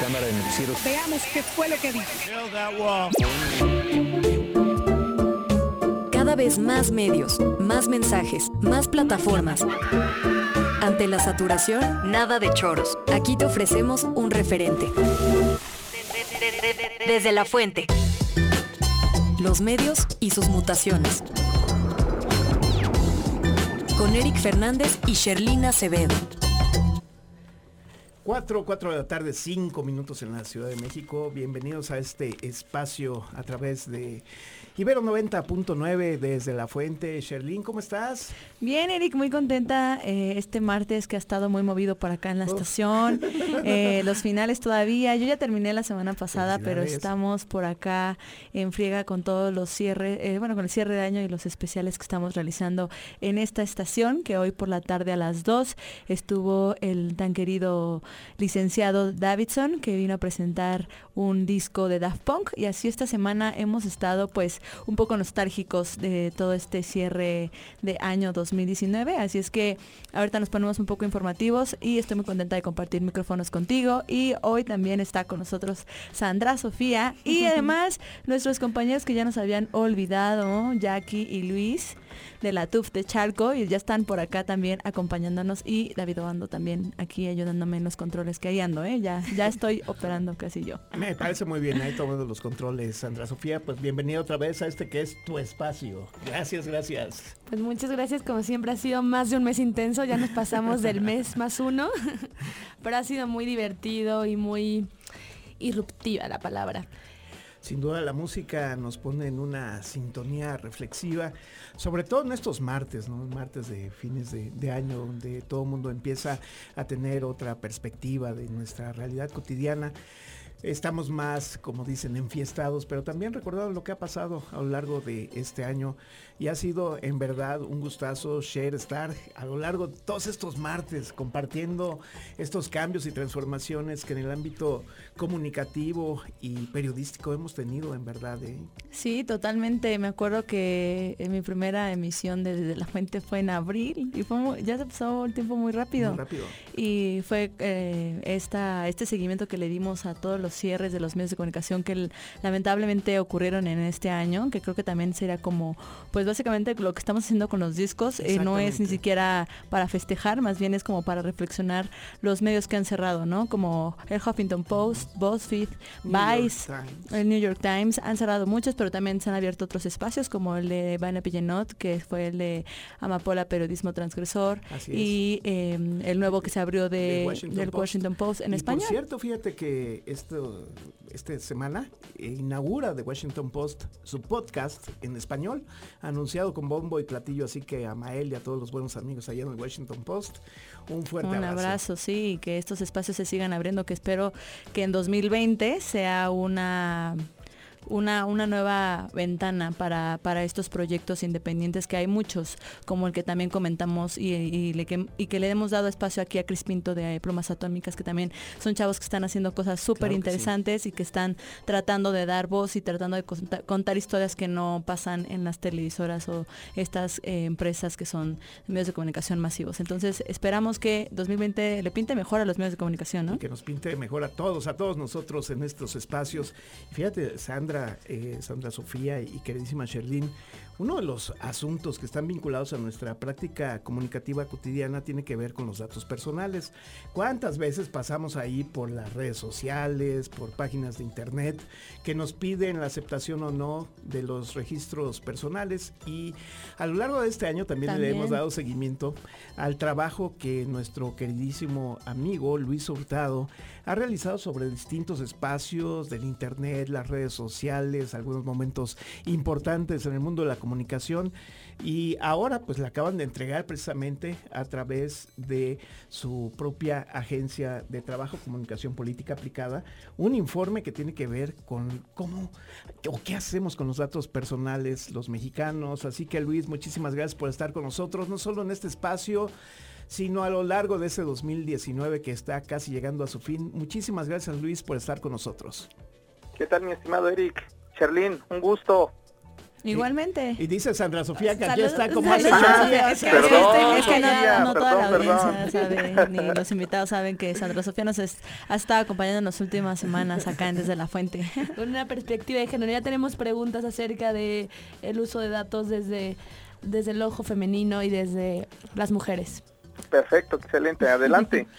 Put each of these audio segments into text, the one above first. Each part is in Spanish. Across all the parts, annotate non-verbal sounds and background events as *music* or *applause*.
cámara de noticiero. Veamos qué fue lo que dijo. Cada vez más medios, más mensajes, más plataformas. Ante la saturación, nada de choros. Aquí te ofrecemos un referente. Desde la fuente. Los medios y sus mutaciones. Con Eric Fernández y Sherlina Acevedo. 4, 4 de la tarde, 5 minutos en la Ciudad de México. Bienvenidos a este espacio a través de Ibero 90.9 desde La Fuente. Sherlyn, ¿cómo estás? Bien, Eric, muy contenta eh, este martes que ha estado muy movido por acá en la estación. *laughs* Eh, los finales todavía. Yo ya terminé la semana pasada, pero estamos por acá en friega con todos los cierres, eh, bueno, con el cierre de año y los especiales que estamos realizando en esta estación, que hoy por la tarde a las 2 estuvo el tan querido licenciado Davidson, que vino a presentar un disco de Daft Punk. Y así esta semana hemos estado pues un poco nostálgicos de todo este cierre de año 2019. Así es que ahorita nos ponemos un poco informativos y estoy muy contenta de compartir micrófonos contigo. Y hoy también está con nosotros Sandra Sofía y además nuestros compañeros que ya nos habían olvidado, Jackie y Luis de la TUF de Chalco y ya están por acá también acompañándonos y David Obando también aquí ayudándome en los controles que ahí ando, ¿eh? ya, ya estoy *laughs* operando casi yo. Me parece muy bien ahí tomando los controles, Sandra Sofía, pues bienvenida otra vez a este que es tu espacio. Gracias, gracias. Pues muchas gracias, como siempre ha sido más de un mes intenso, ya nos pasamos del mes *laughs* más uno, *laughs* pero ha sido muy divertido y muy irruptiva la palabra. Sin duda la música nos pone en una sintonía reflexiva, sobre todo en estos martes, ¿no? Martes de fines de, año, donde todo el mundo empieza a tener otra perspectiva de nuestra realidad cotidiana estamos más, como dicen, enfiestados, pero también recordando lo que ha pasado a lo largo de este año y ha sido en verdad un gustazo share, estar a lo largo de todos estos martes compartiendo estos cambios y transformaciones que en el ámbito comunicativo y periodístico hemos tenido en verdad. ¿eh? Sí, totalmente. Me acuerdo que en mi primera emisión desde La Fuente fue en abril y fue ya se pasó el tiempo muy rápido. Muy rápido. Y fue eh, esta, este seguimiento que le dimos a todos los cierres de los medios de comunicación que lamentablemente ocurrieron en este año, que creo que también será como pues básicamente lo que estamos haciendo con los discos eh, no es ni siquiera para festejar, más bien es como para reflexionar los medios que han cerrado, ¿no? Como el Huffington Post, BuzzFeed, Vice, el New York Times, han cerrado muchos, pero también se han abierto otros espacios como el de Vanna Pillenot, que fue el de Amapola Periodismo Transgresor, y em, el nuevo que se abrió de, del Washington Post en España. Por cierto, fíjate que esto esta semana inaugura The Washington Post su podcast en español, anunciado con bombo y platillo, así que a Mael y a todos los buenos amigos allá en el Washington Post, un fuerte un abrazo. sí, que estos espacios se sigan abriendo, que espero que en 2020 sea una una, una nueva ventana para, para estos proyectos independientes, que hay muchos, como el que también comentamos y, y, le, que, y que le hemos dado espacio aquí a Cris Pinto de Plumas Atómicas, que también son chavos que están haciendo cosas súper interesantes y que están tratando de dar voz y tratando de contar, historias que no pasan en las televisoras o estas eh, empresas que son medios de comunicación masivos. Entonces esperamos que 2020 le pinte mejor a los medios de comunicación, ¿no? que nos pinte mejor a todos, a todos nosotros en estos espacios. Fíjate, Sandra, eh, Sandra, Sofía y queridísima Sherlyn, uno de los asuntos que están vinculados a nuestra práctica comunicativa cotidiana tiene que ver con los datos personales. ¿Cuántas veces pasamos ahí por las redes sociales, por páginas de internet que nos piden la aceptación o no de los registros personales? Y a lo largo de este año también, le hemos dado seguimiento al trabajo que nuestro queridísimo amigo Luis Hurtado ha realizado sobre distintos espacios del internet, las redes sociales, algunos momentos importantes en el mundo de la comunicación comunicación y ahora pues le acaban de entregar precisamente a través de su propia agencia de trabajo, comunicación política aplicada, un informe que tiene que ver con cómo o qué hacemos con los datos personales los mexicanos. Así que Luis, muchísimas gracias por estar con nosotros, no solo en este espacio, sino a lo largo de ese 2019 que está casi llegando a su fin. Muchísimas gracias Luis por estar con nosotros. ¿Qué tal mi estimado Eric? Sherlyn, un gusto. Igualmente. Y, dice Sandra Sofía que aquí está como hace Es que, es que no, toda la audiencia sabe, ni los invitados saben que Sandra Sofía nos ha estado acompañando en las últimas semanas acá en Desde la Fuente. *laughs* Con una perspectiva de género, ya tenemos preguntas acerca de el uso de datos desde, desde el ojo femenino y desde las mujeres. Perfecto, excelente, adelante. *laughs*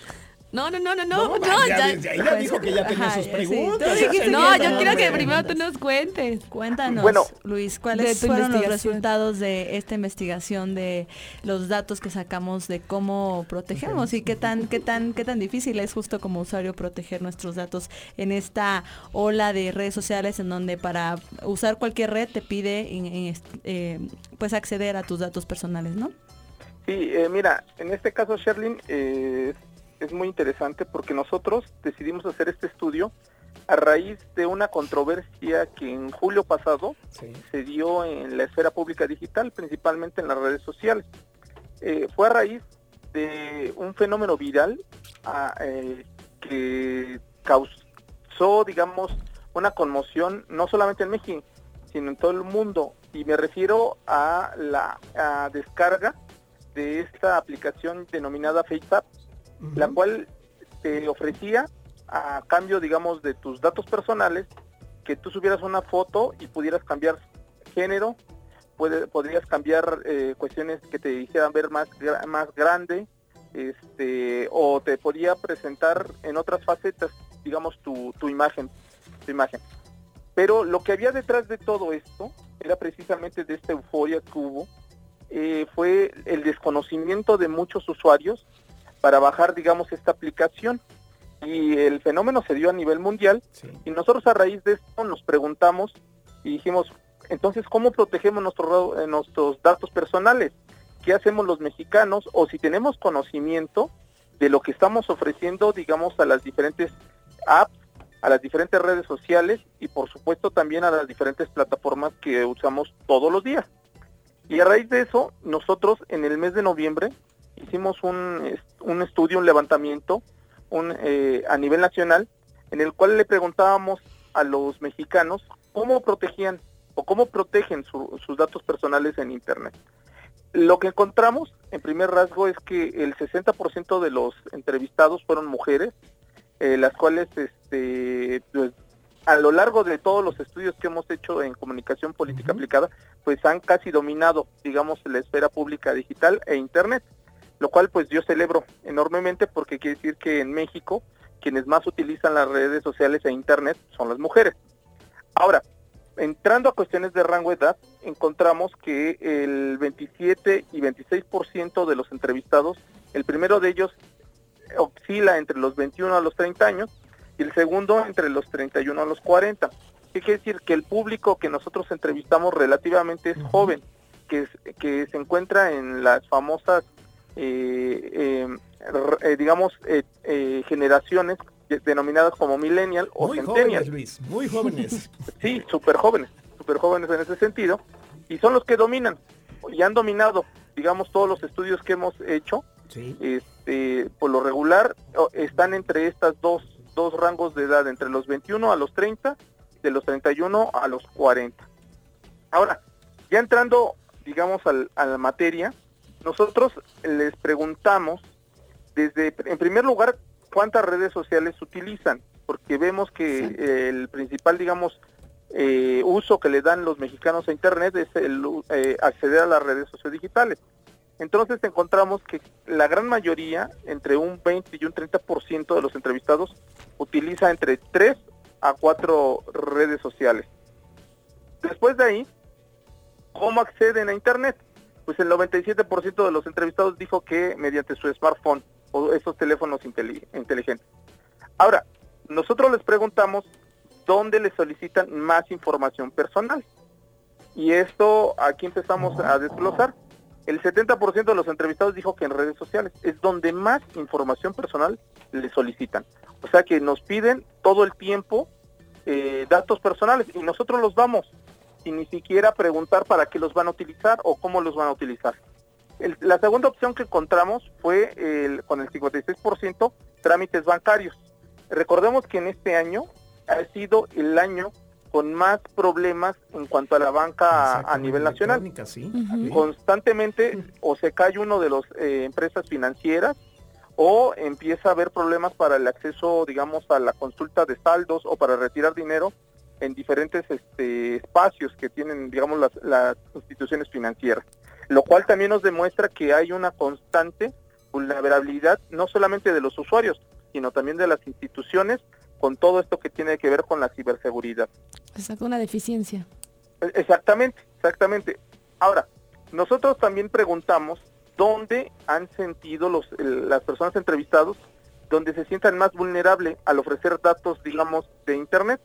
No, no, no, no, no, no, ya, ya, dijo que ya tenía sus preguntas. no, yo quiero que primero tú nos cuentes. Cuéntanos, bueno, Luis, ¿cuáles fueron los resultados de esta investigación de los datos que sacamos de cómo protegemos y qué tan, qué tan, qué tan difícil es justo como usuario proteger nuestros datos en esta ola de redes sociales en donde para usar cualquier red te pide eh, pues acceder a tus datos personales, ¿no? Sí, eh, mira, en este caso, Sherlyn, eh, es muy interesante porque nosotros decidimos hacer este estudio a raíz de una controversia que en julio pasado se dio en la esfera pública digital, principalmente en las redes sociales. Eh, fue a raíz de un fenómeno viral ah, eh, que causó, digamos, una conmoción no solamente en México, sino en todo el mundo. Y me refiero a la descarga de esta aplicación denominada FaceApp la cual te ofrecía a cambio, digamos, de tus datos personales, que tú subieras una foto y pudieras cambiar género, puede, podrías cambiar eh, cuestiones que te hicieran ver más, más grande, este, o te podía presentar en otras facetas, digamos, tu, tu imagen, tu imagen. Pero lo que había detrás de todo esto era precisamente de esta euforia que hubo, eh, fue el desconocimiento de muchos usuarios para bajar, digamos, esta aplicación. Y el fenómeno se dio a nivel mundial y nosotros a raíz de esto nos preguntamos y dijimos, entonces, ¿cómo protegemos nuestro, eh, nuestros datos personales? ¿Qué hacemos los mexicanos? O si tenemos conocimiento de lo que estamos ofreciendo, digamos, a las diferentes apps, a las diferentes redes sociales y por supuesto también a las diferentes plataformas que usamos todos los días. Y a raíz de eso, nosotros en el mes de noviembre hicimos un, un estudio, un levantamiento un, eh, a nivel nacional, en el cual le preguntábamos a los mexicanos cómo protegían o cómo protegen sus datos personales en Internet. Lo que encontramos, en primer rasgo, es que el 60% de los entrevistados fueron mujeres, eh, las cuales este, pues, a lo largo de todos los estudios que hemos hecho en comunicación política aplicada, pues han casi dominado, digamos, la esfera pública digital e Internet lo cual pues yo celebro enormemente porque quiere decir que en México quienes más utilizan las redes sociales e internet son las mujeres. Ahora, entrando a cuestiones de rango de edad, encontramos que el 27 y 26% de los entrevistados, el primero de ellos oscila entre los 21 a los 30 años y el segundo entre los 31 a los 40. ¿Qué quiere decir? Que el público que nosotros entrevistamos relativamente es joven, que, que se encuentra en las famosas digamos, generaciones denominadas como millennial o muy Jóvenes, Luis, muy jóvenes. *laughs* sí, súper jóvenes, súper jóvenes en ese sentido, y son los que dominan, y han dominado, digamos, todos los estudios que hemos hecho, este, por lo regular, están entre estas dos, dos rangos de edad, entre los 21 a los 30, de los 31 a los 40. Ahora, ya entrando, digamos, al, a la materia, nosotros les preguntamos desde, en primer lugar, cuántas redes sociales utilizan, porque vemos que el principal, digamos, eh, uso que le dan los mexicanos a Internet es el eh, acceder a las redes sociodigitales. Entonces encontramos que la gran mayoría, entre un 20 y un 30% de los entrevistados, utiliza entre 3 a 4 redes sociales. Después de ahí, ¿cómo acceden a Internet? Pues el 97% de los entrevistados dijo que mediante su smartphone o esos teléfonos inteligentes. Ahora, nosotros les preguntamos dónde les solicitan más información personal. Y esto aquí empezamos a desglosar. El 70% de los entrevistados dijo que en redes sociales es donde más información personal les solicitan. O sea que nos piden todo el tiempo eh, datos personales y nosotros los damos sin ni siquiera preguntar para qué los van a utilizar o cómo los van a utilizar. la segunda opción que encontramos fue el, con el 56% trámites bancarios. Recordemos que en este año ha sido el año con más problemas en cuanto a la banca a nivel nacional. Constantemente o se cae uno de las eh, empresas financieras o empieza a haber problemas para el acceso, digamos, a la consulta de saldos o para retirar dinero en diferentes este, espacios que tienen, digamos, las, las instituciones financieras. Lo cual también nos demuestra que hay una constante vulnerabilidad no solamente de los usuarios, sino también de las instituciones con todo esto que tiene que ver con la ciberseguridad. Exacto, una deficiencia. E, exactamente, exactamente. Ahora, nosotros también preguntamos dónde han sentido los, las personas entrevistadas, donde se sientan más vulnerables al ofrecer datos, digamos, de Internet.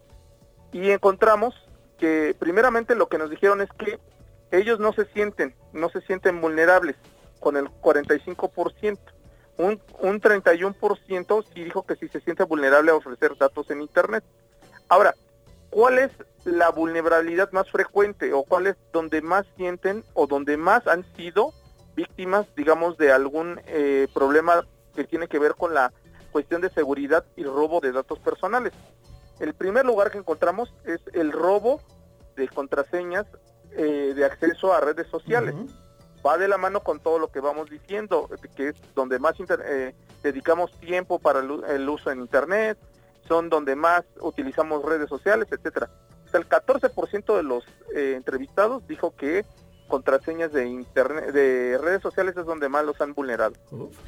Y encontramos que primeramente lo que nos dijeron es que ellos no se sienten, no se sienten vulnerables con el 45% un, un 31% sí dijo que sí se siente vulnerable a ofrecer datos en Internet. Ahora, ¿cuál es la vulnerabilidad más frecuente o cuál es donde más sienten o donde más han sido víctimas, digamos, de algún eh, problema que tiene que ver con la cuestión de seguridad y robo de datos personales? El primer lugar que encontramos es el robo de contraseñas eh, de acceso a redes sociales va de la mano con todo lo que vamos diciendo, que es donde más eh, dedicamos tiempo para el, uso en Internet, son donde más utilizamos redes sociales, etcétera. el 14% de los eh, entrevistados dijo que contraseñas de internet de redes sociales es donde más los han vulnerado.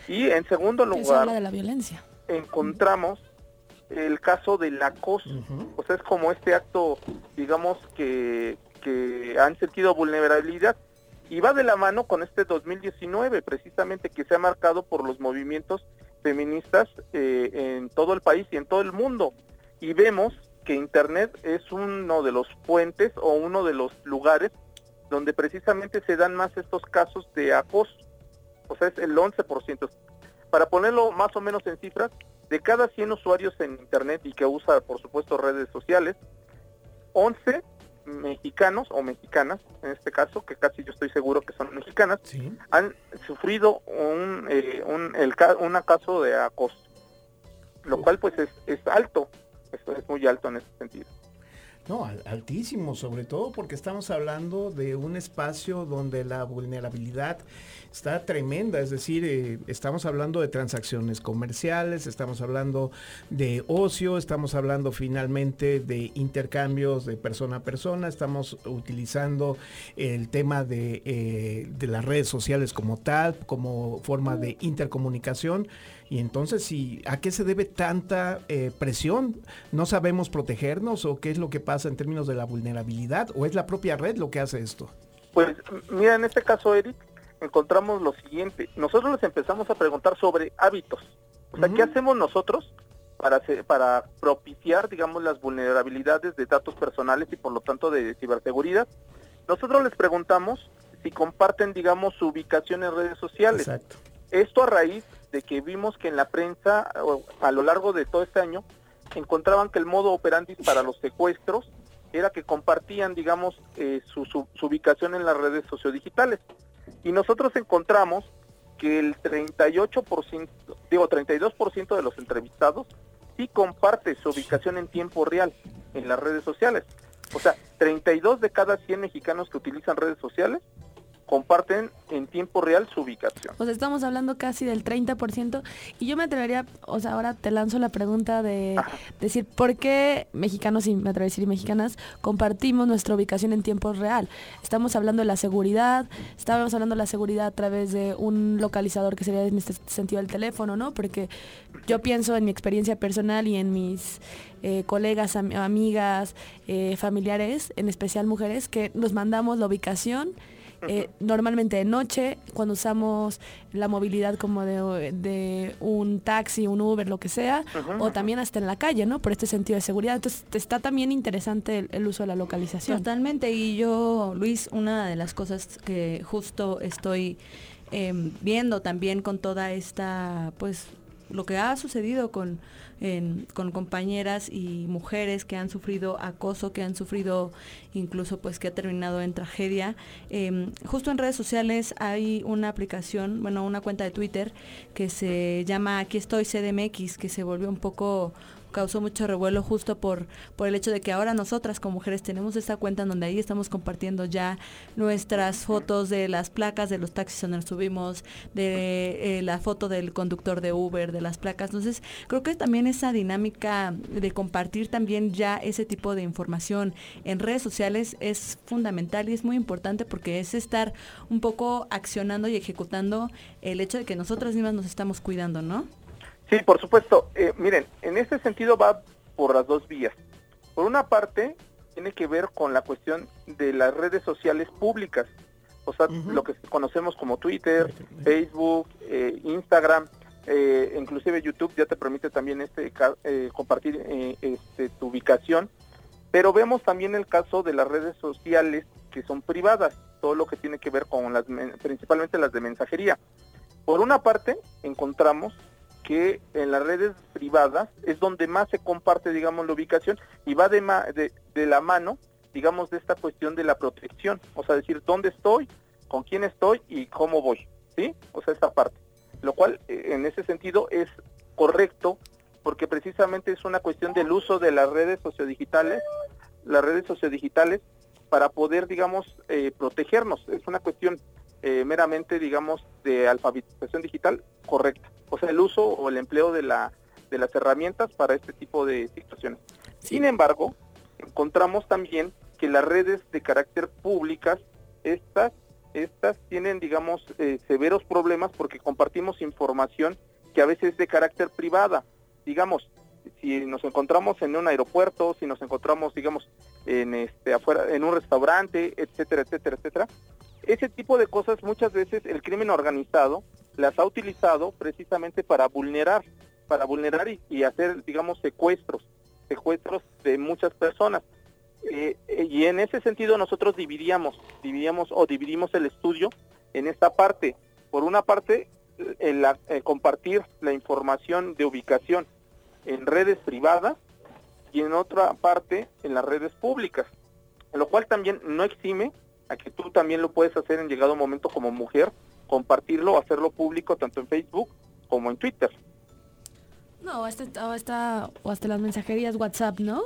Y en segundo lugar, de la violencia. Encontramos el caso del acoso. O sea, es como este acto, digamos, que, que han sentido vulnerabilidad. Y va de la mano con este 2019 precisamente que se ha marcado por los movimientos feministas eh, en todo el país y en todo el mundo. Y vemos que internet es uno de los puentes o uno de los lugares donde precisamente se dan más estos casos de acoso. O sea es el 11% para ponerlo más o menos en cifras de cada 100 usuarios en internet y que usa por supuesto redes sociales 11 mexicanos o mexicanas, en este caso, que casi yo estoy seguro que son mexicanas, han sufrido un, eh, un, el, un caso de acoso, lo cual pues es, es alto, esto es muy alto en ese sentido. No, altísimo, sobre todo porque estamos hablando de un espacio donde la vulnerabilidad está tremenda, es decir, eh, estamos hablando de transacciones comerciales, estamos hablando de ocio, estamos hablando finalmente de intercambios de persona a persona, estamos utilizando el tema de, eh, de las redes sociales como tal, como forma de intercomunicación. Y entonces, ¿a qué se debe tanta eh, presión? ¿No sabemos protegernos o qué es lo que pasa en términos de la vulnerabilidad? ¿O es la propia red lo que hace esto? Pues mira, en este caso, Eric, encontramos lo siguiente. Nosotros les empezamos a preguntar sobre hábitos. O sea, ¿qué hacemos nosotros para, para propiciar, digamos, las vulnerabilidades de datos personales y por lo tanto de ciberseguridad? Nosotros les preguntamos si comparten, digamos, su ubicación en redes sociales. Exacto. Esto a raíz de que vimos que en la prensa a lo largo de todo este año encontraban que el modo operandi para los secuestros era que compartían, digamos, eh, su, su, ubicación en las redes sociodigitales. Y nosotros encontramos que el 38%, digo 32% de los entrevistados sí comparte su ubicación en tiempo real en las redes sociales. O sea, 32 de cada 100 mexicanos que utilizan redes sociales comparten en tiempo real su ubicación. O sea, estamos hablando casi del 30% y yo me atrevería, o sea, ahora te lanzo la pregunta de decir, ¿por qué mexicanos y me atrevería a decir mexicanas compartimos nuestra ubicación en tiempo real? Estamos hablando de la seguridad, estábamos hablando de la seguridad a través de un localizador que sería en este sentido el teléfono, ¿no? Porque yo pienso en mi experiencia personal y en mis eh, colegas, amigas, eh, familiares, en especial mujeres, que nos mandamos la ubicación *laughs* eh, normalmente de noche, cuando usamos la movilidad como de, un taxi, un Uber, lo que sea, o también hasta en la calle, ¿no? Por este sentido de seguridad. Entonces, está también interesante el, uso de la localización. Totalmente, y yo, Luis, una de las cosas que justo estoy em, viendo también con toda esta, pues, lo que ha sucedido con con compañeras y mujeres que han sufrido acoso, que han sufrido incluso pues que ha terminado en tragedia. Em, justo en redes sociales hay una aplicación, bueno, una cuenta de Twitter que se llama Aquí estoy CDMX, que se volvió un poco causó mucho revuelo justo por, por el hecho de que ahora nosotras como mujeres tenemos esta cuenta en donde ahí estamos compartiendo ya nuestras fotos de las placas de los taxis donde subimos, de eh, la foto del conductor de Uber, de las placas. Entonces, creo que también esa dinámica de compartir también ya ese tipo de información en redes sociales es fundamental y es muy importante porque es estar un poco accionando y ejecutando el hecho de que nosotras mismas nos estamos cuidando, ¿no? Sí, por supuesto. Eh, miren, en este sentido va por las dos vías. Por una parte, tiene que ver con la cuestión de las redes sociales públicas, o sea, lo que conocemos como Twitter, Facebook, eh, Instagram, eh, inclusive YouTube ya te permite también este compartir este, tu ubicación, pero vemos también el caso de las redes sociales que son privadas, todo lo que tiene que ver con las, principalmente las de mensajería. Por una parte, encontramos que en las redes privadas es donde más se comparte, digamos, la ubicación y va de, la mano, digamos, de esta cuestión de la protección, o sea, decir dónde estoy, con quién estoy y cómo voy, ¿sí? O sea, esta parte. Lo cual, eh, en ese sentido, es correcto porque precisamente es una cuestión del uso de las redes sociodigitales, las redes sociodigitales, para poder, digamos, eh, protegernos. Es una cuestión eh, meramente, digamos, de alfabetización digital correcta o sea, el uso o el empleo de, la, de las herramientas para este tipo de situaciones. Sin embargo, encontramos también que las redes de carácter públicas, estas, estas tienen, digamos, eh, severos problemas porque compartimos información que a veces es de carácter privada. Digamos, si nos encontramos en un aeropuerto, si nos encontramos, digamos, en este afuera, en un restaurante, etcétera, etcétera, etcétera, ese tipo de cosas muchas veces el crimen organizado las ha utilizado precisamente para vulnerar, para vulnerar y, hacer, digamos, secuestros, secuestros de muchas personas. Eh, y en ese sentido nosotros dividíamos, dividíamos o dividimos el estudio en esta parte. Por una parte, compartir la información de ubicación en redes privadas y en otra parte en las redes públicas, lo cual también no exime a que tú también lo puedes hacer en llegado momento como mujer compartirlo, hacerlo público tanto en Facebook como en Twitter. No, o hasta, o hasta, las mensajerías WhatsApp, ¿no?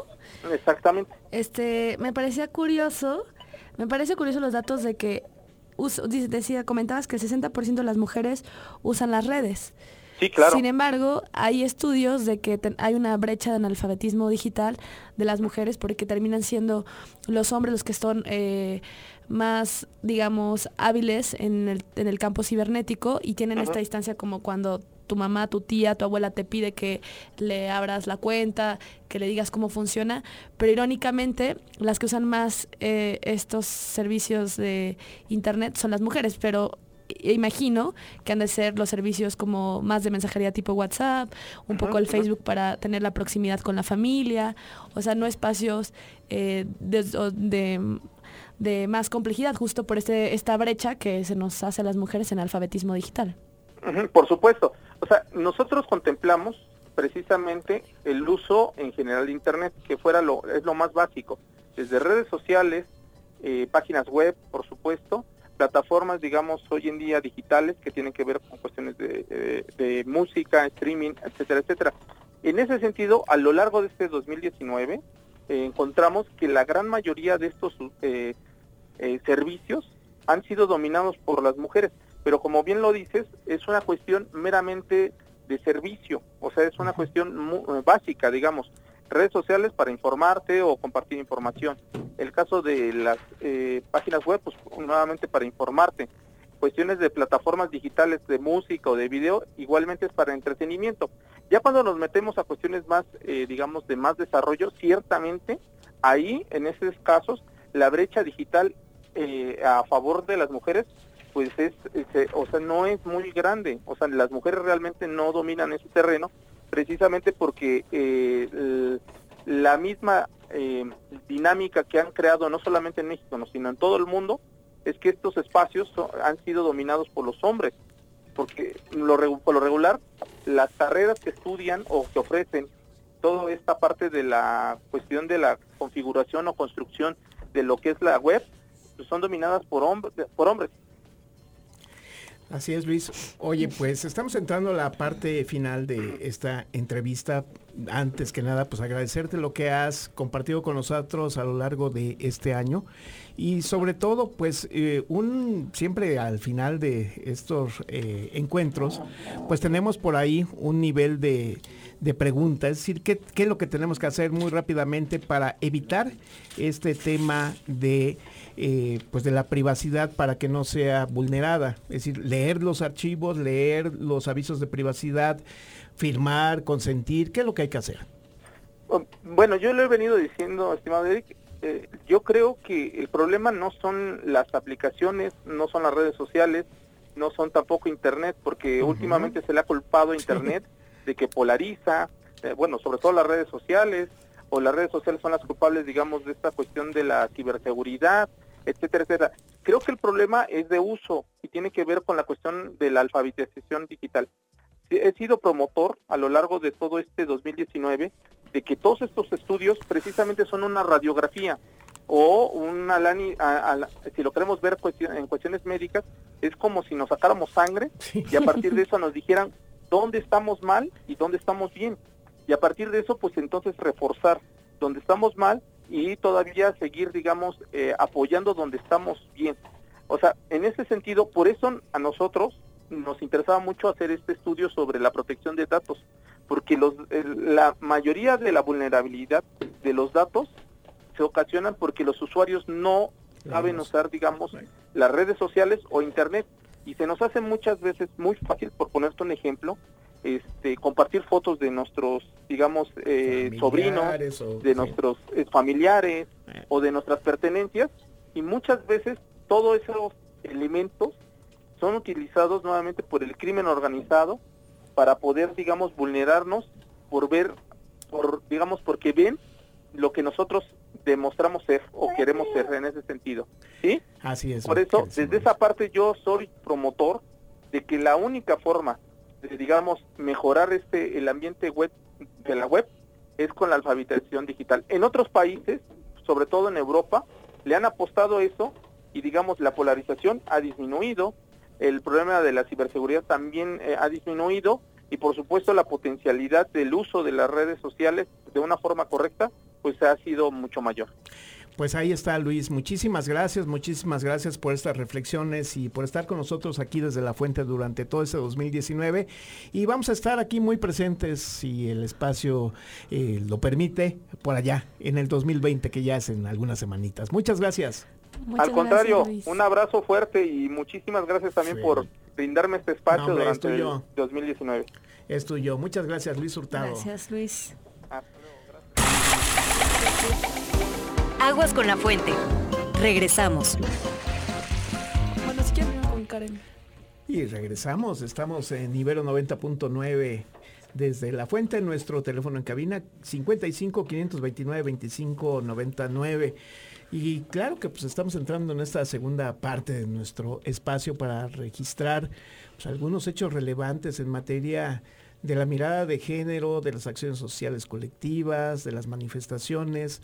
Exactamente. Este, me parecía curioso, me parece curioso los datos de que, decía, comentabas que el 60% de las mujeres usan las redes. Sí, claro. Sin embargo, hay estudios de que hay una brecha de analfabetismo digital de las mujeres porque terminan siendo los hombres los que son eh, más, digamos, hábiles en el, en el campo cibernético y tienen esta distancia como cuando tu mamá, tu tía, tu abuela te pide que le abras la cuenta, que le digas cómo funciona, pero irónicamente las que usan más eh, estos servicios de internet son las mujeres, pero imagino que han de ser los servicios como más de mensajería tipo WhatsApp, un poco el Facebook para tener la proximidad con la familia, o sea, no espacios eh, de, de más complejidad, justo por este, esta brecha que se nos hace a las mujeres en alfabetismo digital. Por supuesto. O sea, nosotros contemplamos precisamente el uso en general de Internet, que fuera lo, es lo más básico, desde redes sociales, eh, páginas web, por supuesto, plataformas, digamos, hoy en día digitales que tienen que ver con cuestiones de, de música, streaming, etcétera, etcétera. En ese sentido, a lo largo de este 2019, eh, encontramos que la gran mayoría de estos eh, eh, servicios han sido dominados por las mujeres, pero como bien lo dices, es una cuestión meramente de servicio, o sea, es una cuestión muy, básica, digamos, redes sociales para informarte o compartir información. El caso de las eh, páginas web, pues nuevamente para informarte. Cuestiones de plataformas digitales de música o de video, igualmente es para entretenimiento. Ya cuando nos metemos a cuestiones más, eh, digamos, de más desarrollo, ciertamente ahí, en esos casos, la brecha digital eh, a favor de las mujeres, pues es, o sea, no es muy grande. O sea, las mujeres realmente no dominan ese terreno, precisamente porque eh, la misma eh, dinámica que han creado no solamente en México, sino en todo el mundo, es que estos espacios han sido dominados por los hombres. Porque por lo regular, las carreras que estudian o que ofrecen toda esta parte de la cuestión de la configuración o construcción de lo que es la web, pues, son dominadas por hombres. Así es, Luis. Oye, pues estamos entrando a la parte final de esta entrevista. Antes que nada, pues agradecerte lo que has compartido con nosotros a lo largo de este año. Y sobre todo, pues eh, un siempre al final de estos eh, encuentros, pues tenemos por ahí un nivel de, de pregunta, es decir, ¿qué, ¿qué, es lo que tenemos que hacer muy rápidamente para evitar este tema de eh, pues de la privacidad para que no sea vulnerada, es decir, leer los archivos, leer los avisos de privacidad, firmar, consentir, ¿qué es lo que hay que hacer? Bueno, yo lo he venido diciendo, estimado Eric, eh, yo creo que el problema no son las aplicaciones, no son las redes sociales, no son tampoco Internet, porque últimamente se le ha culpado a Internet de que polariza, eh, bueno, sobre todo las redes sociales, o las redes sociales son las culpables, digamos, de esta cuestión de la ciberseguridad, etcétera, etcétera. Creo que el problema es de uso y tiene que ver con la cuestión de la alfabetización digital. He sido promotor a lo largo de todo este 2019 de que todos estos estudios precisamente son una radiografía o una si lo queremos ver en cuestiones médicas es como si nos sacáramos sangre y a partir de eso nos dijeran dónde estamos mal y dónde estamos bien. Y a partir de eso pues entonces reforzar donde estamos mal y todavía seguir digamos eh, apoyando donde estamos bien. O sea en ese sentido por eso a nosotros nos interesaba mucho hacer este estudio sobre la protección de datos porque los, la mayoría de la vulnerabilidad de los datos se ocasionan porque los usuarios no saben usar, digamos, las redes sociales o Internet. Y se nos hace muchas veces muy fácil, por ponerte un ejemplo, este, compartir fotos de nuestros, digamos, eh, sobrinos, de nuestros eh, familiares eh. o de nuestras pertenencias. Y muchas veces todos esos elementos son utilizados nuevamente por el crimen organizado para poder, digamos, vulnerarnos por ver, por, digamos, porque ven lo que nosotros demostramos ser o queremos ser en ese sentido. ¿Sí? Así es. Por eso, desde esa parte yo soy promotor de que la única forma de, digamos, mejorar este el ambiente web de la web es con la alfabetización digital. En otros países, sobre todo en Europa, le han apostado eso y digamos la polarización ha disminuido, el problema de la ciberseguridad también eh, ha disminuido y por supuesto la potencialidad del uso de las redes sociales de una forma correcta pues ha sido mucho mayor. Pues ahí está Luis, muchísimas gracias, muchísimas gracias por estas reflexiones y por estar con nosotros aquí desde la fuente durante todo este 2019 y vamos a estar aquí muy presentes si el espacio eh, lo permite por allá en el 2020 que ya es en algunas semanitas. Muchas gracias. Al contrario, un abrazo fuerte y muchísimas gracias también por brindarme este espacio durante el 2019. Es tuyo. Muchas gracias, Luis Hurtado. Gracias, Luis. Aguas con la fuente. Regresamos. Bueno, si quieren con Karen. Y regresamos. Estamos en Ibero 90.9 desde la fuente, nuestro teléfono en cabina 55 529 25 99. Y claro que pues estamos entrando en esta segunda parte de nuestro espacio para registrar pues, algunos hechos relevantes en materia de la mirada de género, de las acciones sociales colectivas, de las manifestaciones.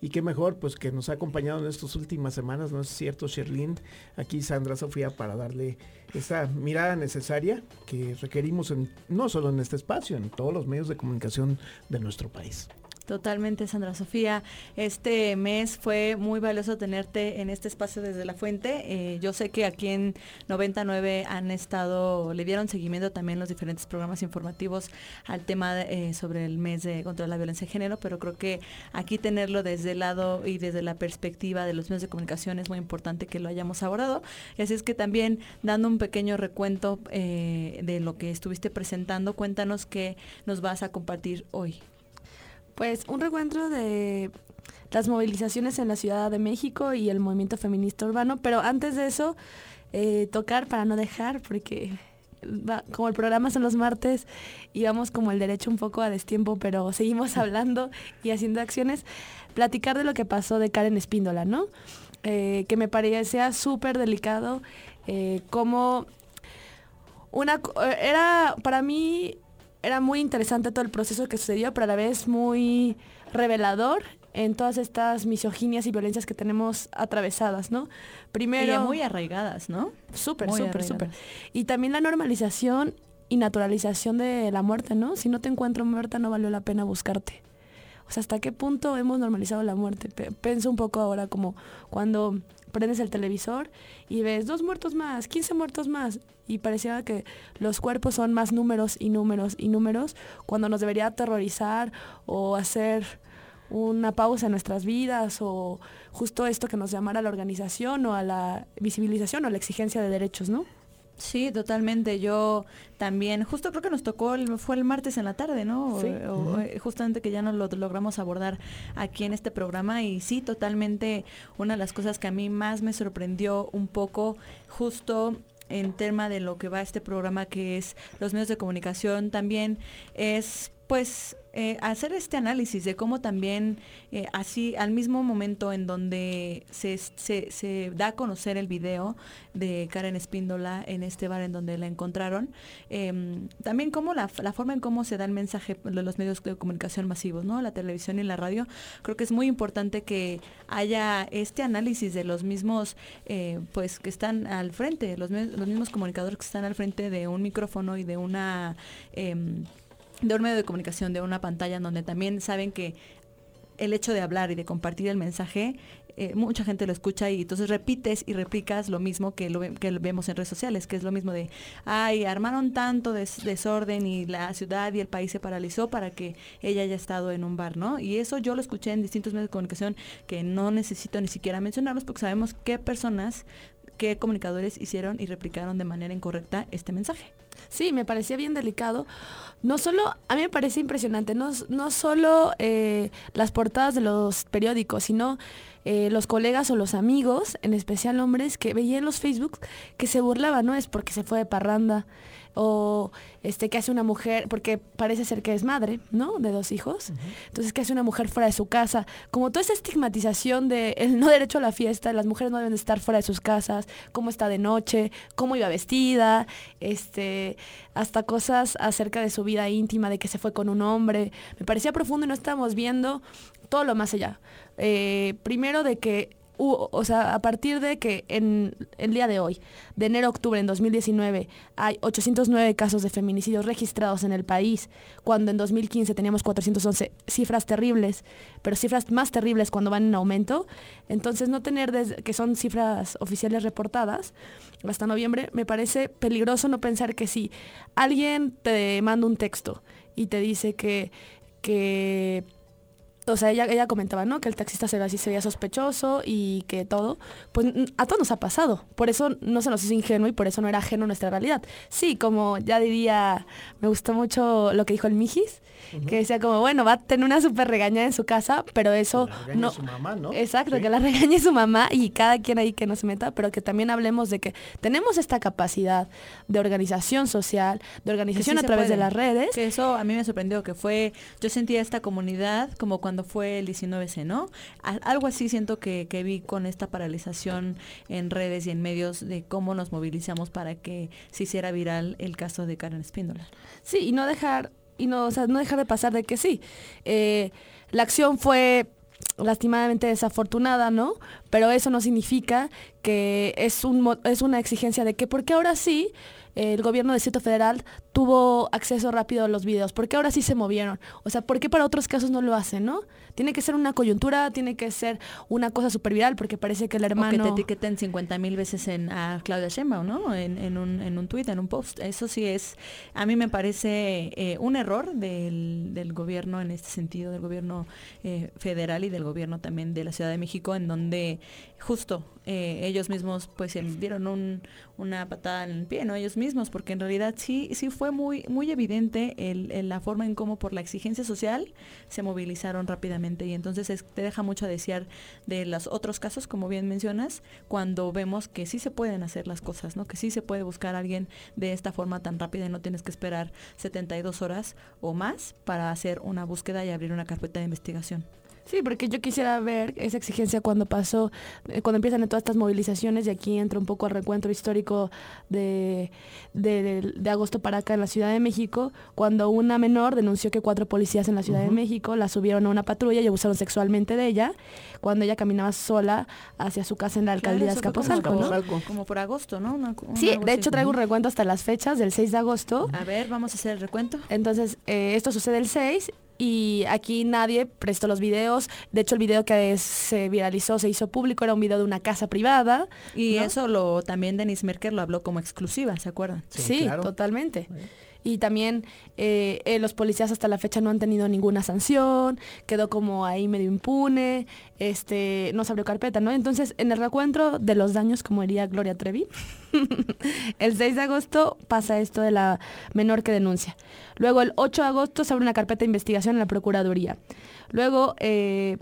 Y qué mejor, pues que nos ha acompañado en estas últimas semanas, ¿no es cierto, Sherlyn? Aquí Sandra Sofía para darle esa mirada necesaria que requerimos no solo en este espacio, en todos los medios de comunicación de nuestro país. Totalmente, Sandra Sofía. Este mes fue muy valioso tenerte en este espacio desde la fuente. Eh, yo sé que aquí en 99 han estado, le dieron seguimiento también los diferentes programas informativos al tema eh, sobre el mes de contra la violencia de género, pero creo que aquí tenerlo desde el lado y desde la perspectiva de los medios de comunicación es muy importante que lo hayamos abordado. Y así es que también dando un pequeño recuento eh, de lo que estuviste presentando, cuéntanos qué nos vas a compartir hoy. Pues un reencuentro de las movilizaciones en la Ciudad de México y el movimiento feminista urbano, pero antes de eso, eh, tocar para no dejar, porque como el programa son los martes, íbamos como el derecho un poco a destiempo, pero seguimos *laughs* hablando y haciendo acciones, platicar de lo que pasó de Karen Espíndola, ¿no? Eh, que me parecía súper delicado, eh, como una, era para mí era muy interesante todo el proceso que sucedió, pero a la vez muy revelador en todas estas misoginias y violencias que tenemos atravesadas, ¿no? Primero... Y muy arraigadas, ¿no? Súper, súper, súper. Y también la normalización y naturalización de la muerte, ¿no? Si no te encuentro muerta no valió la pena buscarte. O sea, ¿hasta qué punto hemos normalizado la muerte? Pienso un poco ahora como cuando prendes el televisor y ves dos muertos más, 15 muertos más. Y parecía que los cuerpos son más números y números y números cuando nos debería aterrorizar o hacer una pausa en nuestras vidas o justo esto que nos llamara a la organización o a la visibilización o la exigencia de derechos, ¿no? Sí, totalmente. Yo también, justo creo que nos tocó, fue el martes en la tarde, ¿no? Eh, justamente que ya nos lo logramos abordar aquí en este programa y sí, totalmente una de las cosas que a mí más me sorprendió un poco, justo en tema de lo que va este programa que es los medios de comunicación también es pues eh, hacer este análisis de cómo también eh, así al mismo momento en donde se, se, da a conocer el video de Karen Espíndola en este bar en donde la encontraron, em, también cómo la, forma en cómo se da el mensaje de los medios de comunicación masivos, ¿no? La televisión y la radio, creo que es muy importante que haya este análisis de los mismos, eh, pues que están al frente, los, mismos comunicadores que están al frente de un micrófono y de una em, de un medio de comunicación, de una pantalla, en donde también saben que el hecho de hablar y de compartir el mensaje, eh, mucha gente lo escucha y entonces repites y replicas lo mismo que vemos en redes sociales, que es lo mismo de, ay, armaron tanto desorden y la ciudad y el país se paralizó para que ella haya estado en un bar, ¿no? Y eso yo lo escuché en distintos medios de comunicación que no necesito ni siquiera mencionarlos porque sabemos qué personas, qué comunicadores hicieron y replicaron de manera incorrecta este mensaje. Sí, me parecía bien delicado. No solo, a mí me parece impresionante, no, no solo eh, las portadas de los periódicos, sino eh, los colegas o los amigos, en especial hombres, que veían los Facebook que se burlaban, ¿no? Es porque se fue de parranda, o este que hace una mujer, porque parece ser que es madre, ¿no? De dos hijos. Entonces, ¿qué hace una mujer fuera de su casa? Como toda esa estigmatización de el no derecho a la fiesta, las mujeres no deben de estar fuera de sus casas, cómo está de noche, cómo iba vestida, este, hasta cosas acerca de su vida íntima, de que se fue con un hombre. Me parecía profundo y no estábamos viendo todo lo más allá. Eh, primero de que o sea, a partir de que en el día de hoy, de enero a octubre en 2019, hay 809 casos de feminicidios registrados en el país, cuando en 2015 teníamos 411 cifras terribles, pero cifras más terribles cuando van en aumento, entonces no tener, que son cifras oficiales reportadas hasta noviembre, me parece peligroso no pensar que si alguien te manda un texto y te dice que, que o sea, ella, ella comentaba, ¿no? Que el taxista se, así se veía sospechoso y que todo, pues a todos nos ha pasado. Por eso no se nos hizo ingenuo y por eso no era ajeno a nuestra realidad. Sí, como ya diría, me gustó mucho lo que dijo el Mijis, que decía como, bueno, va a tener una súper regañada en su casa, pero eso la no... su mamá, ¿no? Exacto, que la regañe su mamá y cada quien ahí que no se meta, pero que también hablemos de que tenemos esta capacidad de organización social, de organización a través de las redes. Que eso a mí me sorprendió, que fue, yo sentía esta comunidad como cuando fue el 19C, ¿no? algo así siento que, que vi con esta paralización en redes y en medios de cómo nos movilizamos para que se hiciera viral el caso de Karen Espíndola. Sí, y no dejar y no, no dejar de pasar de que sí. Eh, la acción fue lastimadamente desafortunada, ¿no? Pero eso no significa que es, un, es una exigencia de que, porque ahora sí, el gobierno del Distrito Federal tuvo acceso rápido a los videos? ¿Por qué ahora sí se movieron? O sea, ¿por qué para otros casos no lo hacen, no? Tiene que ser una coyuntura, tiene que ser una cosa super viral, porque parece que el hermano... O que te etiqueten 50 mil veces en, a Claudia Sheinbaum, ¿no? En, un, en un tweet, en un post. Eso sí es, a mí me parece eh, un error del, del, gobierno en este sentido, del gobierno eh, federal y del gobierno también de la Ciudad de México, en donde justo eh, ellos mismos pues dieron un, una patada en el pie, ¿no? Ellos mismos, porque en realidad sí, sí fue muy, muy evidente el, la forma en cómo por la exigencia social se movilizaron rápidamente y entonces te deja mucho a desear de los otros casos, como bien mencionas, cuando vemos que sí se pueden hacer las cosas, ¿no? Que sí se puede buscar a alguien de esta forma tan rápida y no tienes que esperar 72 horas o más para hacer una búsqueda y abrir una carpeta de investigación. Sí, porque yo quisiera ver esa exigencia cuando pasó, eh, cuando empiezan todas estas movilizaciones y aquí entra un poco al recuento histórico de, de, agosto para acá en la Ciudad de México, cuando una menor denunció que cuatro policías en la Ciudad de México la subieron a una patrulla y abusaron sexualmente de ella cuando ella caminaba sola hacia su casa en la alcaldía de Escaposalco, como, como, por agosto, ¿no? sí, de hecho traigo un recuento hasta las fechas del 6 de agosto. A ver, vamos a hacer el recuento. Entonces, eh, esto sucede el 6 y aquí nadie prestó los videos. De hecho, el video que se viralizó, se hizo público, era un video de una casa privada. Y eso lo también Denise Merker lo habló como exclusiva, ¿se acuerdan? Sí, totalmente y también eh, eh, los policías hasta la fecha no han tenido ninguna sanción, quedó como ahí medio impune, este, no se abrió carpeta, ¿no? Entonces, en el recuentro de los daños, como diría Gloria Trevi, *laughs* el 6 de agosto pasa esto de la menor que denuncia. Luego, el 8 de agosto se abre una carpeta de investigación en la Procuraduría. Luego, eh,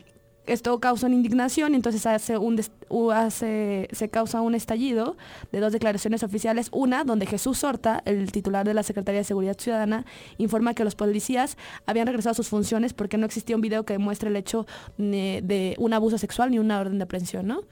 esto causa una indignación entonces hace un se causa un estallido de dos declaraciones oficiales. Una, donde Jesús Horta, el titular de la Secretaría de Seguridad Ciudadana, informa que los policías habían regresado a sus funciones porque no existía un video que demuestre el hecho de un abuso sexual ni una orden de aprehensión, ¿no?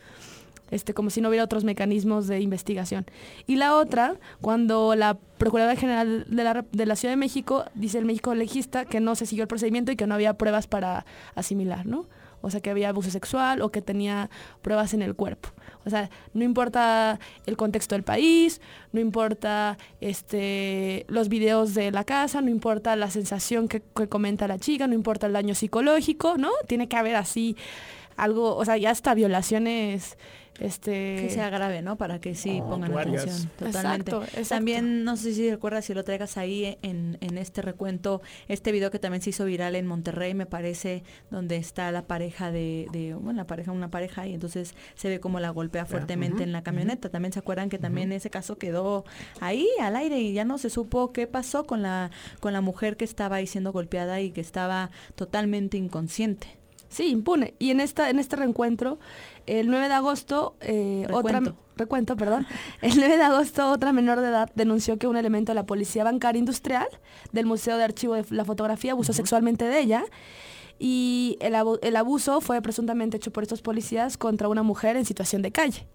Este, como si no hubiera otros mecanismos de investigación. Y la otra, cuando la Procuradora General de la, de la Ciudad de México dice el México legista que no se siguió el procedimiento y que no había pruebas para asimilar, ¿no? O sea, que había abuso sexual o que tenía pruebas en el cuerpo. O sea, no importa el contexto del país, no importa este, los videos de la casa, no importa la sensación que, que comenta la chica, no importa el daño psicológico, ¿no? Tiene que haber así algo, o sea, ya hasta violaciones este que sea grave, ¿no? Para que sí pongan atención. Totalmente. También, no sé si recuerdas si lo traigas ahí en, en, este recuento, este video que también se hizo viral en Monterrey, me parece, donde está la pareja de, de bueno, la pareja, una pareja, y entonces se ve como la golpea fuertemente en la camioneta. También se acuerdan que también ese caso quedó ahí al aire y ya no se supo qué pasó con la, con la mujer que estaba ahí siendo golpeada y que estaba totalmente inconsciente. Sí, impune. Y en esta, en este reencuentro, el 9 de agosto, eh, otra recuento, perdón. *laughs* El 9 de agosto, otra menor de edad denunció que un elemento de la Policía Bancaria Industrial del Museo de Archivo de la Fotografía abusó sexualmente de ella. Y el, el abuso fue presuntamente hecho por estos policías contra una mujer en situación de calle.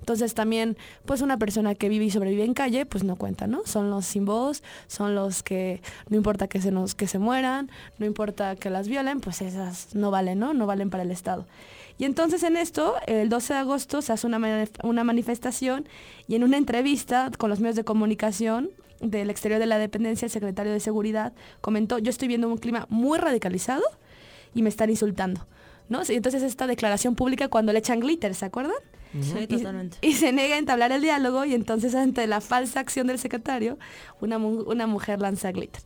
Entonces también, pues una persona que vive y sobrevive en calle, pues no cuenta, ¿no? Son los sin voz, son los que no importa que se nos, que se mueran, no importa que las violen, pues esas no valen, ¿no? No valen para el Estado. Y entonces en esto, el 12 de agosto se hace una, una manifestación y en una entrevista con los medios de comunicación del exterior de la dependencia, el secretario de Seguridad comentó, yo estoy viendo un clima muy radicalizado y me están insultando. ¿No? Entonces esta declaración pública cuando le echan glitter, ¿se acuerdan? Sí, totalmente. Y, se niega a entablar el diálogo y entonces ante la falsa acción del secretario, una, una mujer lanza glitter.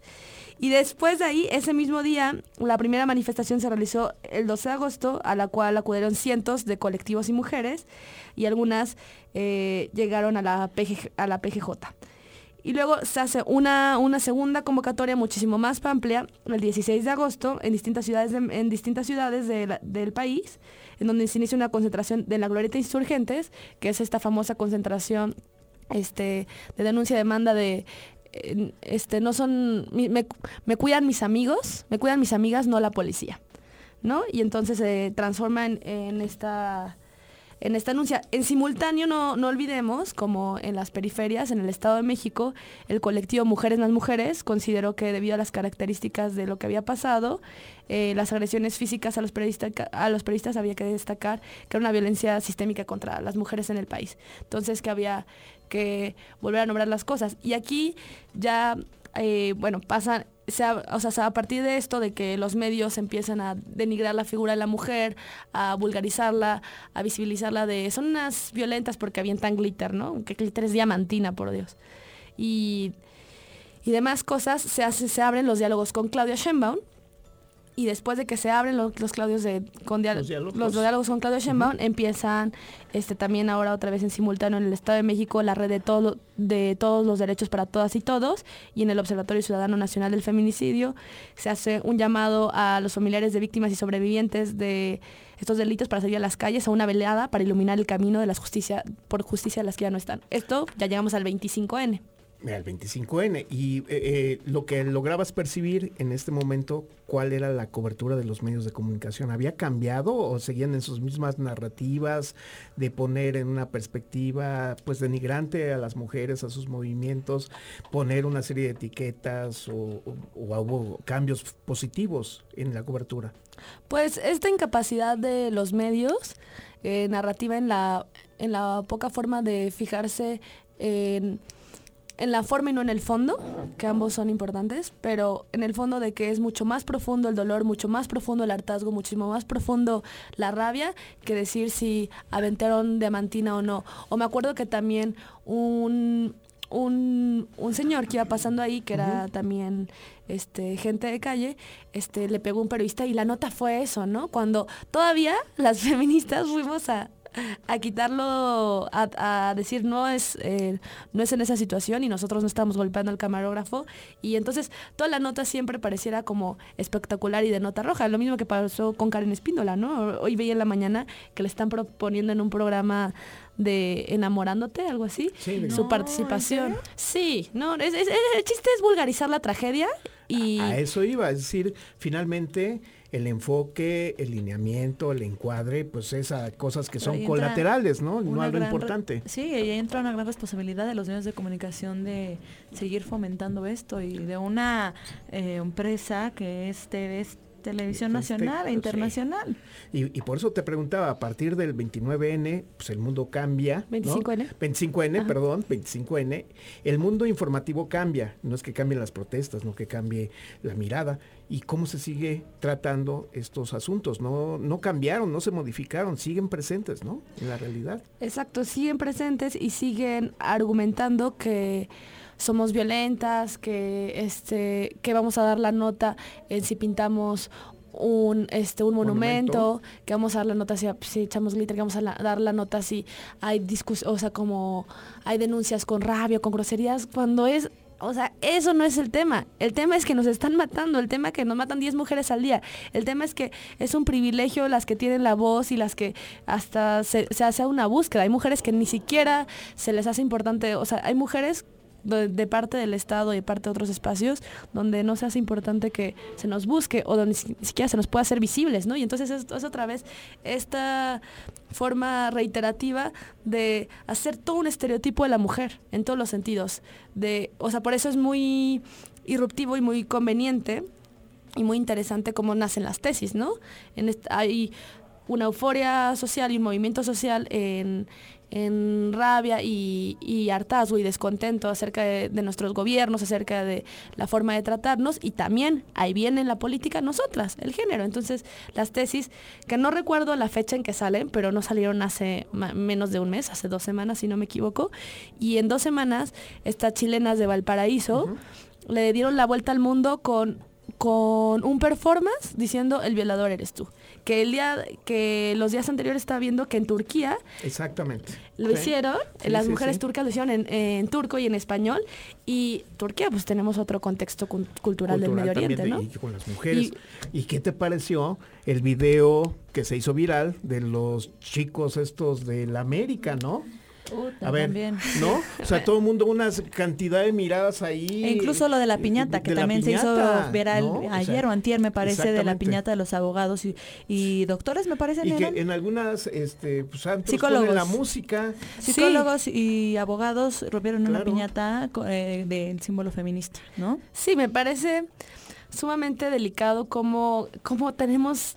Y después de ahí, ese mismo día, la primera manifestación se realizó el 12 de agosto, a la cual acudieron cientos de colectivos y mujeres, y algunas eh, llegaron a la, a la PGJ. Y luego se hace una, una segunda convocatoria muchísimo más amplia, el 16 de agosto, en distintas ciudades, en distintas ciudades del país, en donde se inicia una concentración de la Glorieta Insurgentes, que es esta famosa concentración este, de denuncia demanda de este no son me, me, cuidan mis amigos me cuidan mis amigas no la policía no y entonces se transforma en esta en esta anuncia. En simultáneo, no, no olvidemos, como en las periferias, en el Estado de México, el colectivo Mujeres más Mujeres consideró que debido a las características de lo que había pasado, eh, las agresiones físicas a los, periodistas, a los periodistas había que destacar que era una violencia sistémica contra las mujeres en el país. Entonces que había que volver a nombrar las cosas. Y aquí ya, eh, bueno, pasa o sea, a partir de esto, de que los medios empiezan a denigrar la figura de la mujer, a vulgarizarla, a visibilizarla de, son unas violentas porque avientan glitter, ¿no? Que glitter es diamantina, por Dios. Y, y demás cosas, se, hace, se abren los diálogos con Claudia Schembaum, y después de que se abren los, claudios de con los, diálogos. con Claudio Sheinbaum empiezan este también ahora otra vez en simultáneo en el Estado de México la red de todo de todos los derechos para todas y todos y en el Observatorio Ciudadano Nacional del Feminicidio se hace un llamado a los familiares de víctimas y sobrevivientes de estos delitos para salir a las calles a una velada para iluminar el camino de la justicia por justicia de las que ya no están. Esto ya llegamos al 25N. El 25N. Y eh, eh, lo que lograbas percibir en este momento, ¿cuál era la cobertura de los medios de comunicación? ¿Había cambiado o seguían en sus mismas narrativas de poner en una perspectiva pues denigrante a las mujeres, a sus movimientos, poner una serie de etiquetas o, hubo cambios positivos en la cobertura? Pues esta incapacidad de los medios, eh, narrativa en la, en la poca forma de fijarse en en la forma y no en el fondo, que ambos son importantes, pero en el fondo de que es mucho más profundo el dolor, mucho más profundo el hartazgo, muchísimo más profundo la rabia, que decir si aventaron diamantina o no. O me acuerdo que también un, un, señor que iba pasando ahí, que era también este, gente de calle, este, le pegó un periodista y la nota fue eso, ¿no? Cuando todavía las *laughs* feministas fuimos a, a quitarlo, a, decir no es, eh, no es en esa situación y nosotros no estamos golpeando al camarógrafo. Y entonces toda la nota siempre pareciera como espectacular y de nota roja. Lo mismo que pasó con Karen Espíndola, ¿no? Hoy veía en la mañana que le están proponiendo en un programa de enamorándote, algo así, su participación. Sí, no, el chiste es vulgarizar la tragedia y... A, eso iba, es decir, finalmente el enfoque, el lineamiento, el encuadre, pues esas cosas que son colaterales, ¿no? No algo importante. Sí, y ahí entra una gran responsabilidad de los medios de comunicación de seguir fomentando esto y de una eh, empresa que es TV televisión nacional e internacional. Y, por eso te preguntaba, a partir del 29N, pues el mundo cambia. 25N. 25N, perdón, 25N. El mundo informativo cambia. No es que cambien las protestas, no que cambie la mirada. ¿Y cómo se sigue tratando estos asuntos? No, no cambiaron, no se modificaron, siguen presentes, ¿no? En la realidad. Exacto, siguen presentes y siguen argumentando que somos violentas, que este, que vamos a dar la nota en si pintamos un este un monumento, que vamos a dar la nota si, echamos glitter, que vamos a dar la nota si hay discus o sea, como hay denuncias con rabia, con groserías, cuando es o sea, eso no es el tema. El tema es que nos están matando. El tema es que nos matan 10 mujeres al día. El tema es que es un privilegio las que tienen la voz y las que hasta se, se hace una búsqueda. Hay mujeres que ni siquiera se les hace importante. O sea, hay mujeres de, parte del Estado y de parte de otros espacios donde no se hace importante que se nos busque o donde ni siquiera se nos pueda hacer visibles, ¿no? Y entonces es, es otra vez esta forma reiterativa de hacer todo un estereotipo de la mujer en todos los sentidos. De, o sea, por eso es muy irruptivo y muy conveniente y muy interesante cómo nacen las tesis, ¿no? En hay una euforia social y un movimiento social en, en rabia y, hartazgo y descontento acerca de, nuestros gobiernos, acerca de la forma de tratarnos y también ahí viene en la política nosotras, el género. Entonces las tesis, que no recuerdo la fecha en que salen, pero no salieron hace menos de un mes, hace dos semanas si no me equivoco, y en dos semanas estas chilenas de Valparaíso le dieron la vuelta al mundo con con un performance diciendo el violador eres tú. Que el día que los días anteriores estaba viendo que en Turquía Exactamente. Lo hicieron, las mujeres turcas lo hicieron en, turco y en español y Turquía pues tenemos otro contexto cultural, del Medio Oriente, ¿no? Y con las mujeres. ¿Y qué te pareció el video que se hizo viral de los chicos estos de la América, ¿no? A ver, ¿no? O sea, todo el mundo, una cantidad de miradas ahí. E incluso lo de la piñata, que también se hizo viral ayer o, antier, me parece, de la piñata de los abogados y, doctores, me parece. Y que en algunas, este, pues psicólogos, la música. Psicólogos y abogados rompieron una piñata eh, del símbolo feminista, ¿no? Sí, me parece sumamente delicado como, como tenemos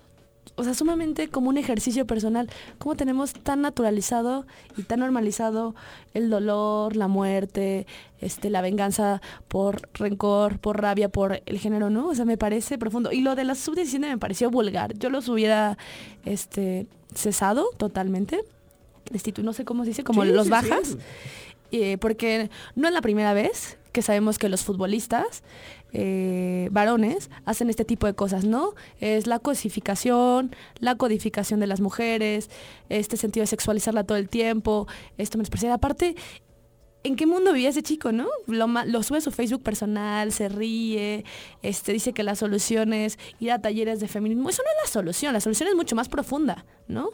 o sea, sumamente como un ejercicio personal, cómo tenemos tan naturalizado y tan normalizado el dolor, la muerte, este, la venganza por rencor, por rabia, por el género, ¿no? O sea, me parece profundo. Y lo de la sub-17 me pareció vulgar. Yo los hubiera este, cesado totalmente. no sé cómo se dice, como los bajas. Eh, porque no es la primera vez que sabemos que los futbolistas eh, varones hacen este tipo de cosas, ¿no? Es la cosificación, la codificación de las mujeres, este sentido de sexualizarla todo el tiempo, esto me expresa. Aparte, ¿en qué mundo vivía ese chico, no? Lo, sube su Facebook personal, se ríe, este, dice que la solución es ir a talleres de feminismo. Eso no es la solución, la solución es mucho más profunda, ¿no?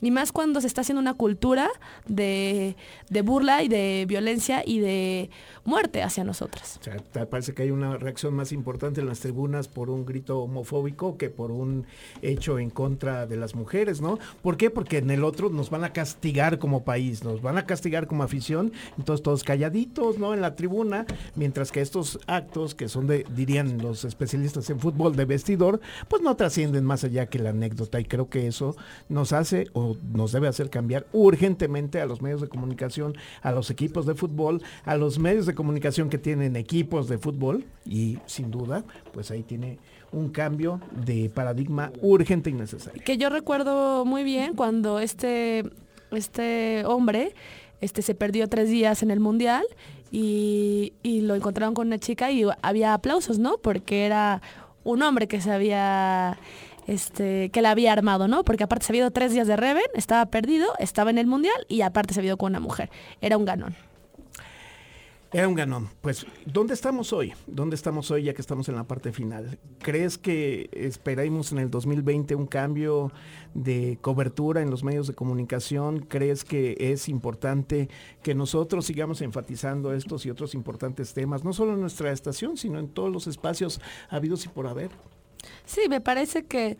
Ni más cuando se está haciendo una cultura de, burla y de violencia y de muerte hacia nosotras. O sea, parece que hay una reacción más importante en las tribunas por un grito homofóbico que por un hecho en contra de las mujeres, ¿no? ¿Por qué? Porque en el otro nos van a castigar como país, nos van a castigar como afición, entonces todos calladitos, ¿no? En la tribuna, mientras que estos actos que son de, dirían los especialistas en fútbol de vestidor, pues no trascienden más allá que la anécdota y creo que eso nos hace nos debe hacer cambiar urgentemente a los medios de comunicación, a los equipos de fútbol, a los medios de comunicación que tienen equipos de fútbol y sin duda, pues ahí tiene un cambio de paradigma urgente y necesario. Que yo recuerdo muy bien cuando este, este hombre este, se perdió tres días en el Mundial y, y lo encontraron con una chica y había aplausos, ¿no? Porque era un hombre que se había este, que la había armado, ¿no? Porque aparte se había ido tres días de Reven, estaba perdido, estaba en el Mundial y aparte se había ido con una mujer. Era un ganón. Era un ganón. Pues, ¿dónde estamos hoy? ¿Dónde estamos hoy ya que estamos en la parte final? ¿Crees que esperamos en el 2020 un cambio de cobertura en los medios de comunicación? ¿Crees que es importante que nosotros sigamos enfatizando estos y otros importantes temas, no solo en nuestra estación, sino en todos los espacios habidos y por haber? Sí, me parece que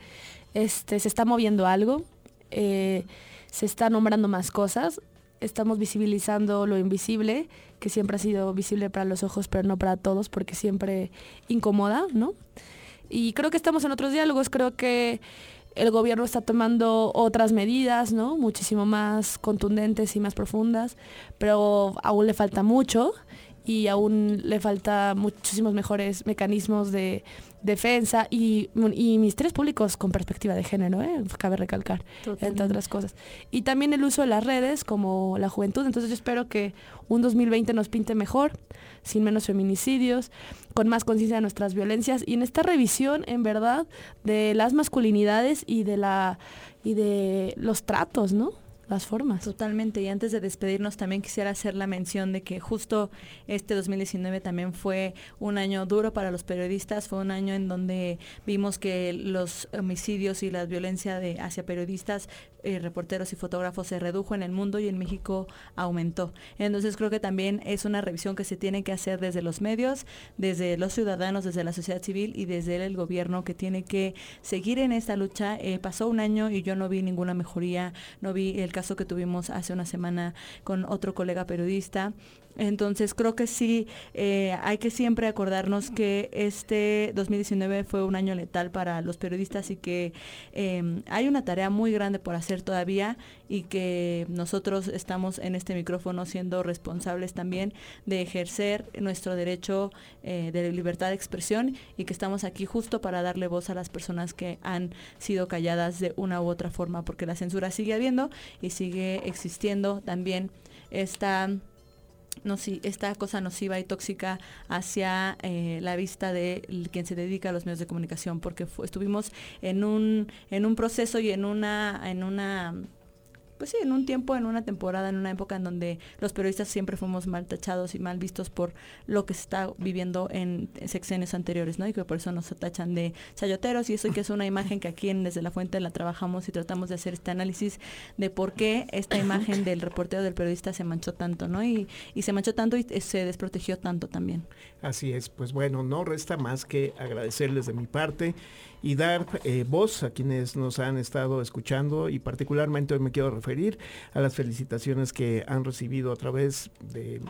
este, se está moviendo algo, eh, se está nombrando más cosas, estamos visibilizando lo invisible, que siempre ha sido visible para los ojos, pero no para todos, porque siempre incomoda, ¿no? Y creo que estamos en otros diálogos, creo que el gobierno está tomando otras medidas, ¿no? Muchísimo más contundentes y más profundas, pero aún le falta mucho y aún le falta muchísimos mejores mecanismos de defensa y, y ministerios públicos con perspectiva de género, ¿eh? cabe recalcar, entre otras cosas. Y también el uso de las redes como la juventud. Entonces yo espero que un 2020 nos pinte mejor, sin menos feminicidios, con más conciencia de nuestras violencias y en esta revisión, en verdad, de las masculinidades y de la y de los tratos, ¿no? Las formas. Totalmente. Y antes de despedirnos, también quisiera hacer la mención de que justo este 2019 también fue un año duro para los periodistas. Fue un año en donde vimos que los homicidios y la violencia de, hacia periodistas eh, reporteros y fotógrafos se redujo en el mundo y en México aumentó. Entonces creo que también es una revisión que se tiene que hacer desde los medios, desde los ciudadanos, desde la sociedad civil y desde el gobierno que tiene que seguir en esta lucha. Eh, pasó un año y yo no vi ninguna mejoría, no vi el caso que tuvimos hace una semana con otro colega periodista entonces creo que sí, eh, hay que siempre acordarnos que este 2019 fue un año letal para los periodistas y que em, hay una tarea muy grande por hacer todavía y que nosotros estamos en este micrófono siendo responsables también de ejercer nuestro derecho eh, de libertad de expresión y que estamos aquí justo para darle voz a las personas que han sido calladas de una u otra forma, porque la censura sigue habiendo y sigue existiendo también esta esta cosa nociva y tóxica hacia eh, la vista de quien se dedica a los medios de comunicación, porque estuvimos en un, en un proceso y en una, en una pues sí, en un tiempo, en una temporada, en una época en donde los periodistas siempre fuimos mal tachados y mal vistos por lo que se está viviendo en sexenios anteriores, ¿no? Y que por eso nos tachan de chayoteros y eso que es una imagen que aquí en Desde la Fuente la trabajamos y tratamos de hacer este análisis de por qué esta imagen del reportero del periodista se manchó tanto, ¿no? Y, y se manchó tanto y se desprotegió tanto también. Así es, pues bueno, no resta más que agradecerles de mi parte y dar eh, voz a quienes nos han estado escuchando y particularmente hoy me quiero referir a las felicitaciones que han recibido a través de,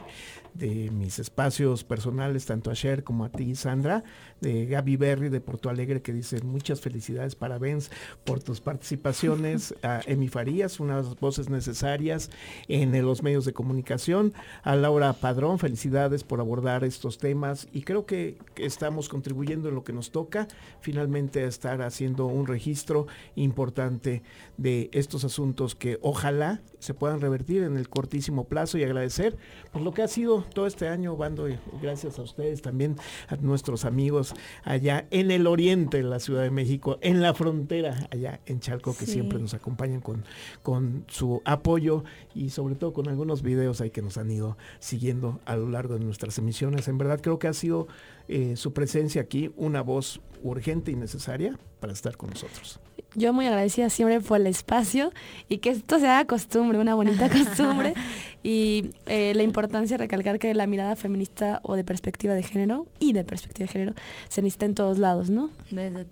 de mis espacios personales, tanto a Cher como a ti, Sandra, de Gaby Berry de Porto Alegre, que dice muchas felicidades, parabéns por tus participaciones, *laughs* a Emi Farías, unas voces necesarias en los medios de comunicación, a Laura Padrón, felicidades por abordar estos temas y creo que estamos contribuyendo en lo que nos toca, finalmente a estar haciendo un registro importante de estos asuntos que ojalá se puedan revertir en el cortísimo plazo y agradecer por lo que ha sido todo este año, Bando, y gracias a ustedes también, a nuestros amigos allá en el oriente de la Ciudad de México, en la frontera, allá en Chalco, que siempre nos acompañan con, con su apoyo y sobre todo con algunos videos ahí que nos han ido siguiendo a lo largo de nuestras emisiones. En verdad creo que ha sido eh, su presencia aquí una voz urgente y necesaria para estar con nosotros. Yo muy agradecida siempre por el espacio y que esto sea costumbre, una bonita *laughs* costumbre. y eh, la importancia de recalcar que la mirada feminista o de perspectiva de género y de perspectiva de género se necesita en todos lados, ¿no? Desde,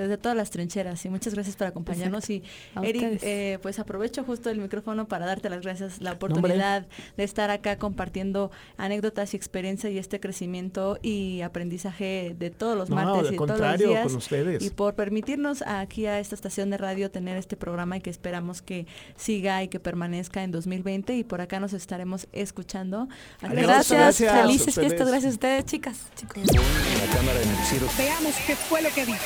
desde, todas las trincheras. Y muchas gracias por acompañarnos. Y Eric, eh, pues aprovecho justo el micrófono para darte las gracias, la oportunidad de estar acá compartiendo anécdotas y experiencia y este crecimiento y aprendizaje de todos los martes y todos los días. Con ustedes. Y por permitirnos aquí a esta estación de radio tener este programa y que esperamos que siga y que permanezca en 2020 y por acá nos estaremos escuchando. gracias, felices fiestas, gracias a ustedes, chicas. Veamos qué fue lo que dijo.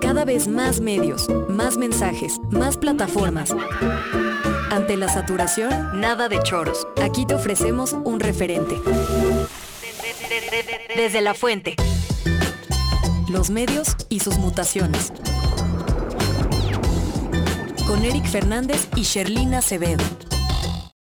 Cada vez más medios, más mensajes, más plataformas. Ante la saturación, nada de choros. Aquí te ofrecemos un referente. Desde la fuente. Los medios y sus mutaciones con Eric Fernández y Sherlina Acevedo.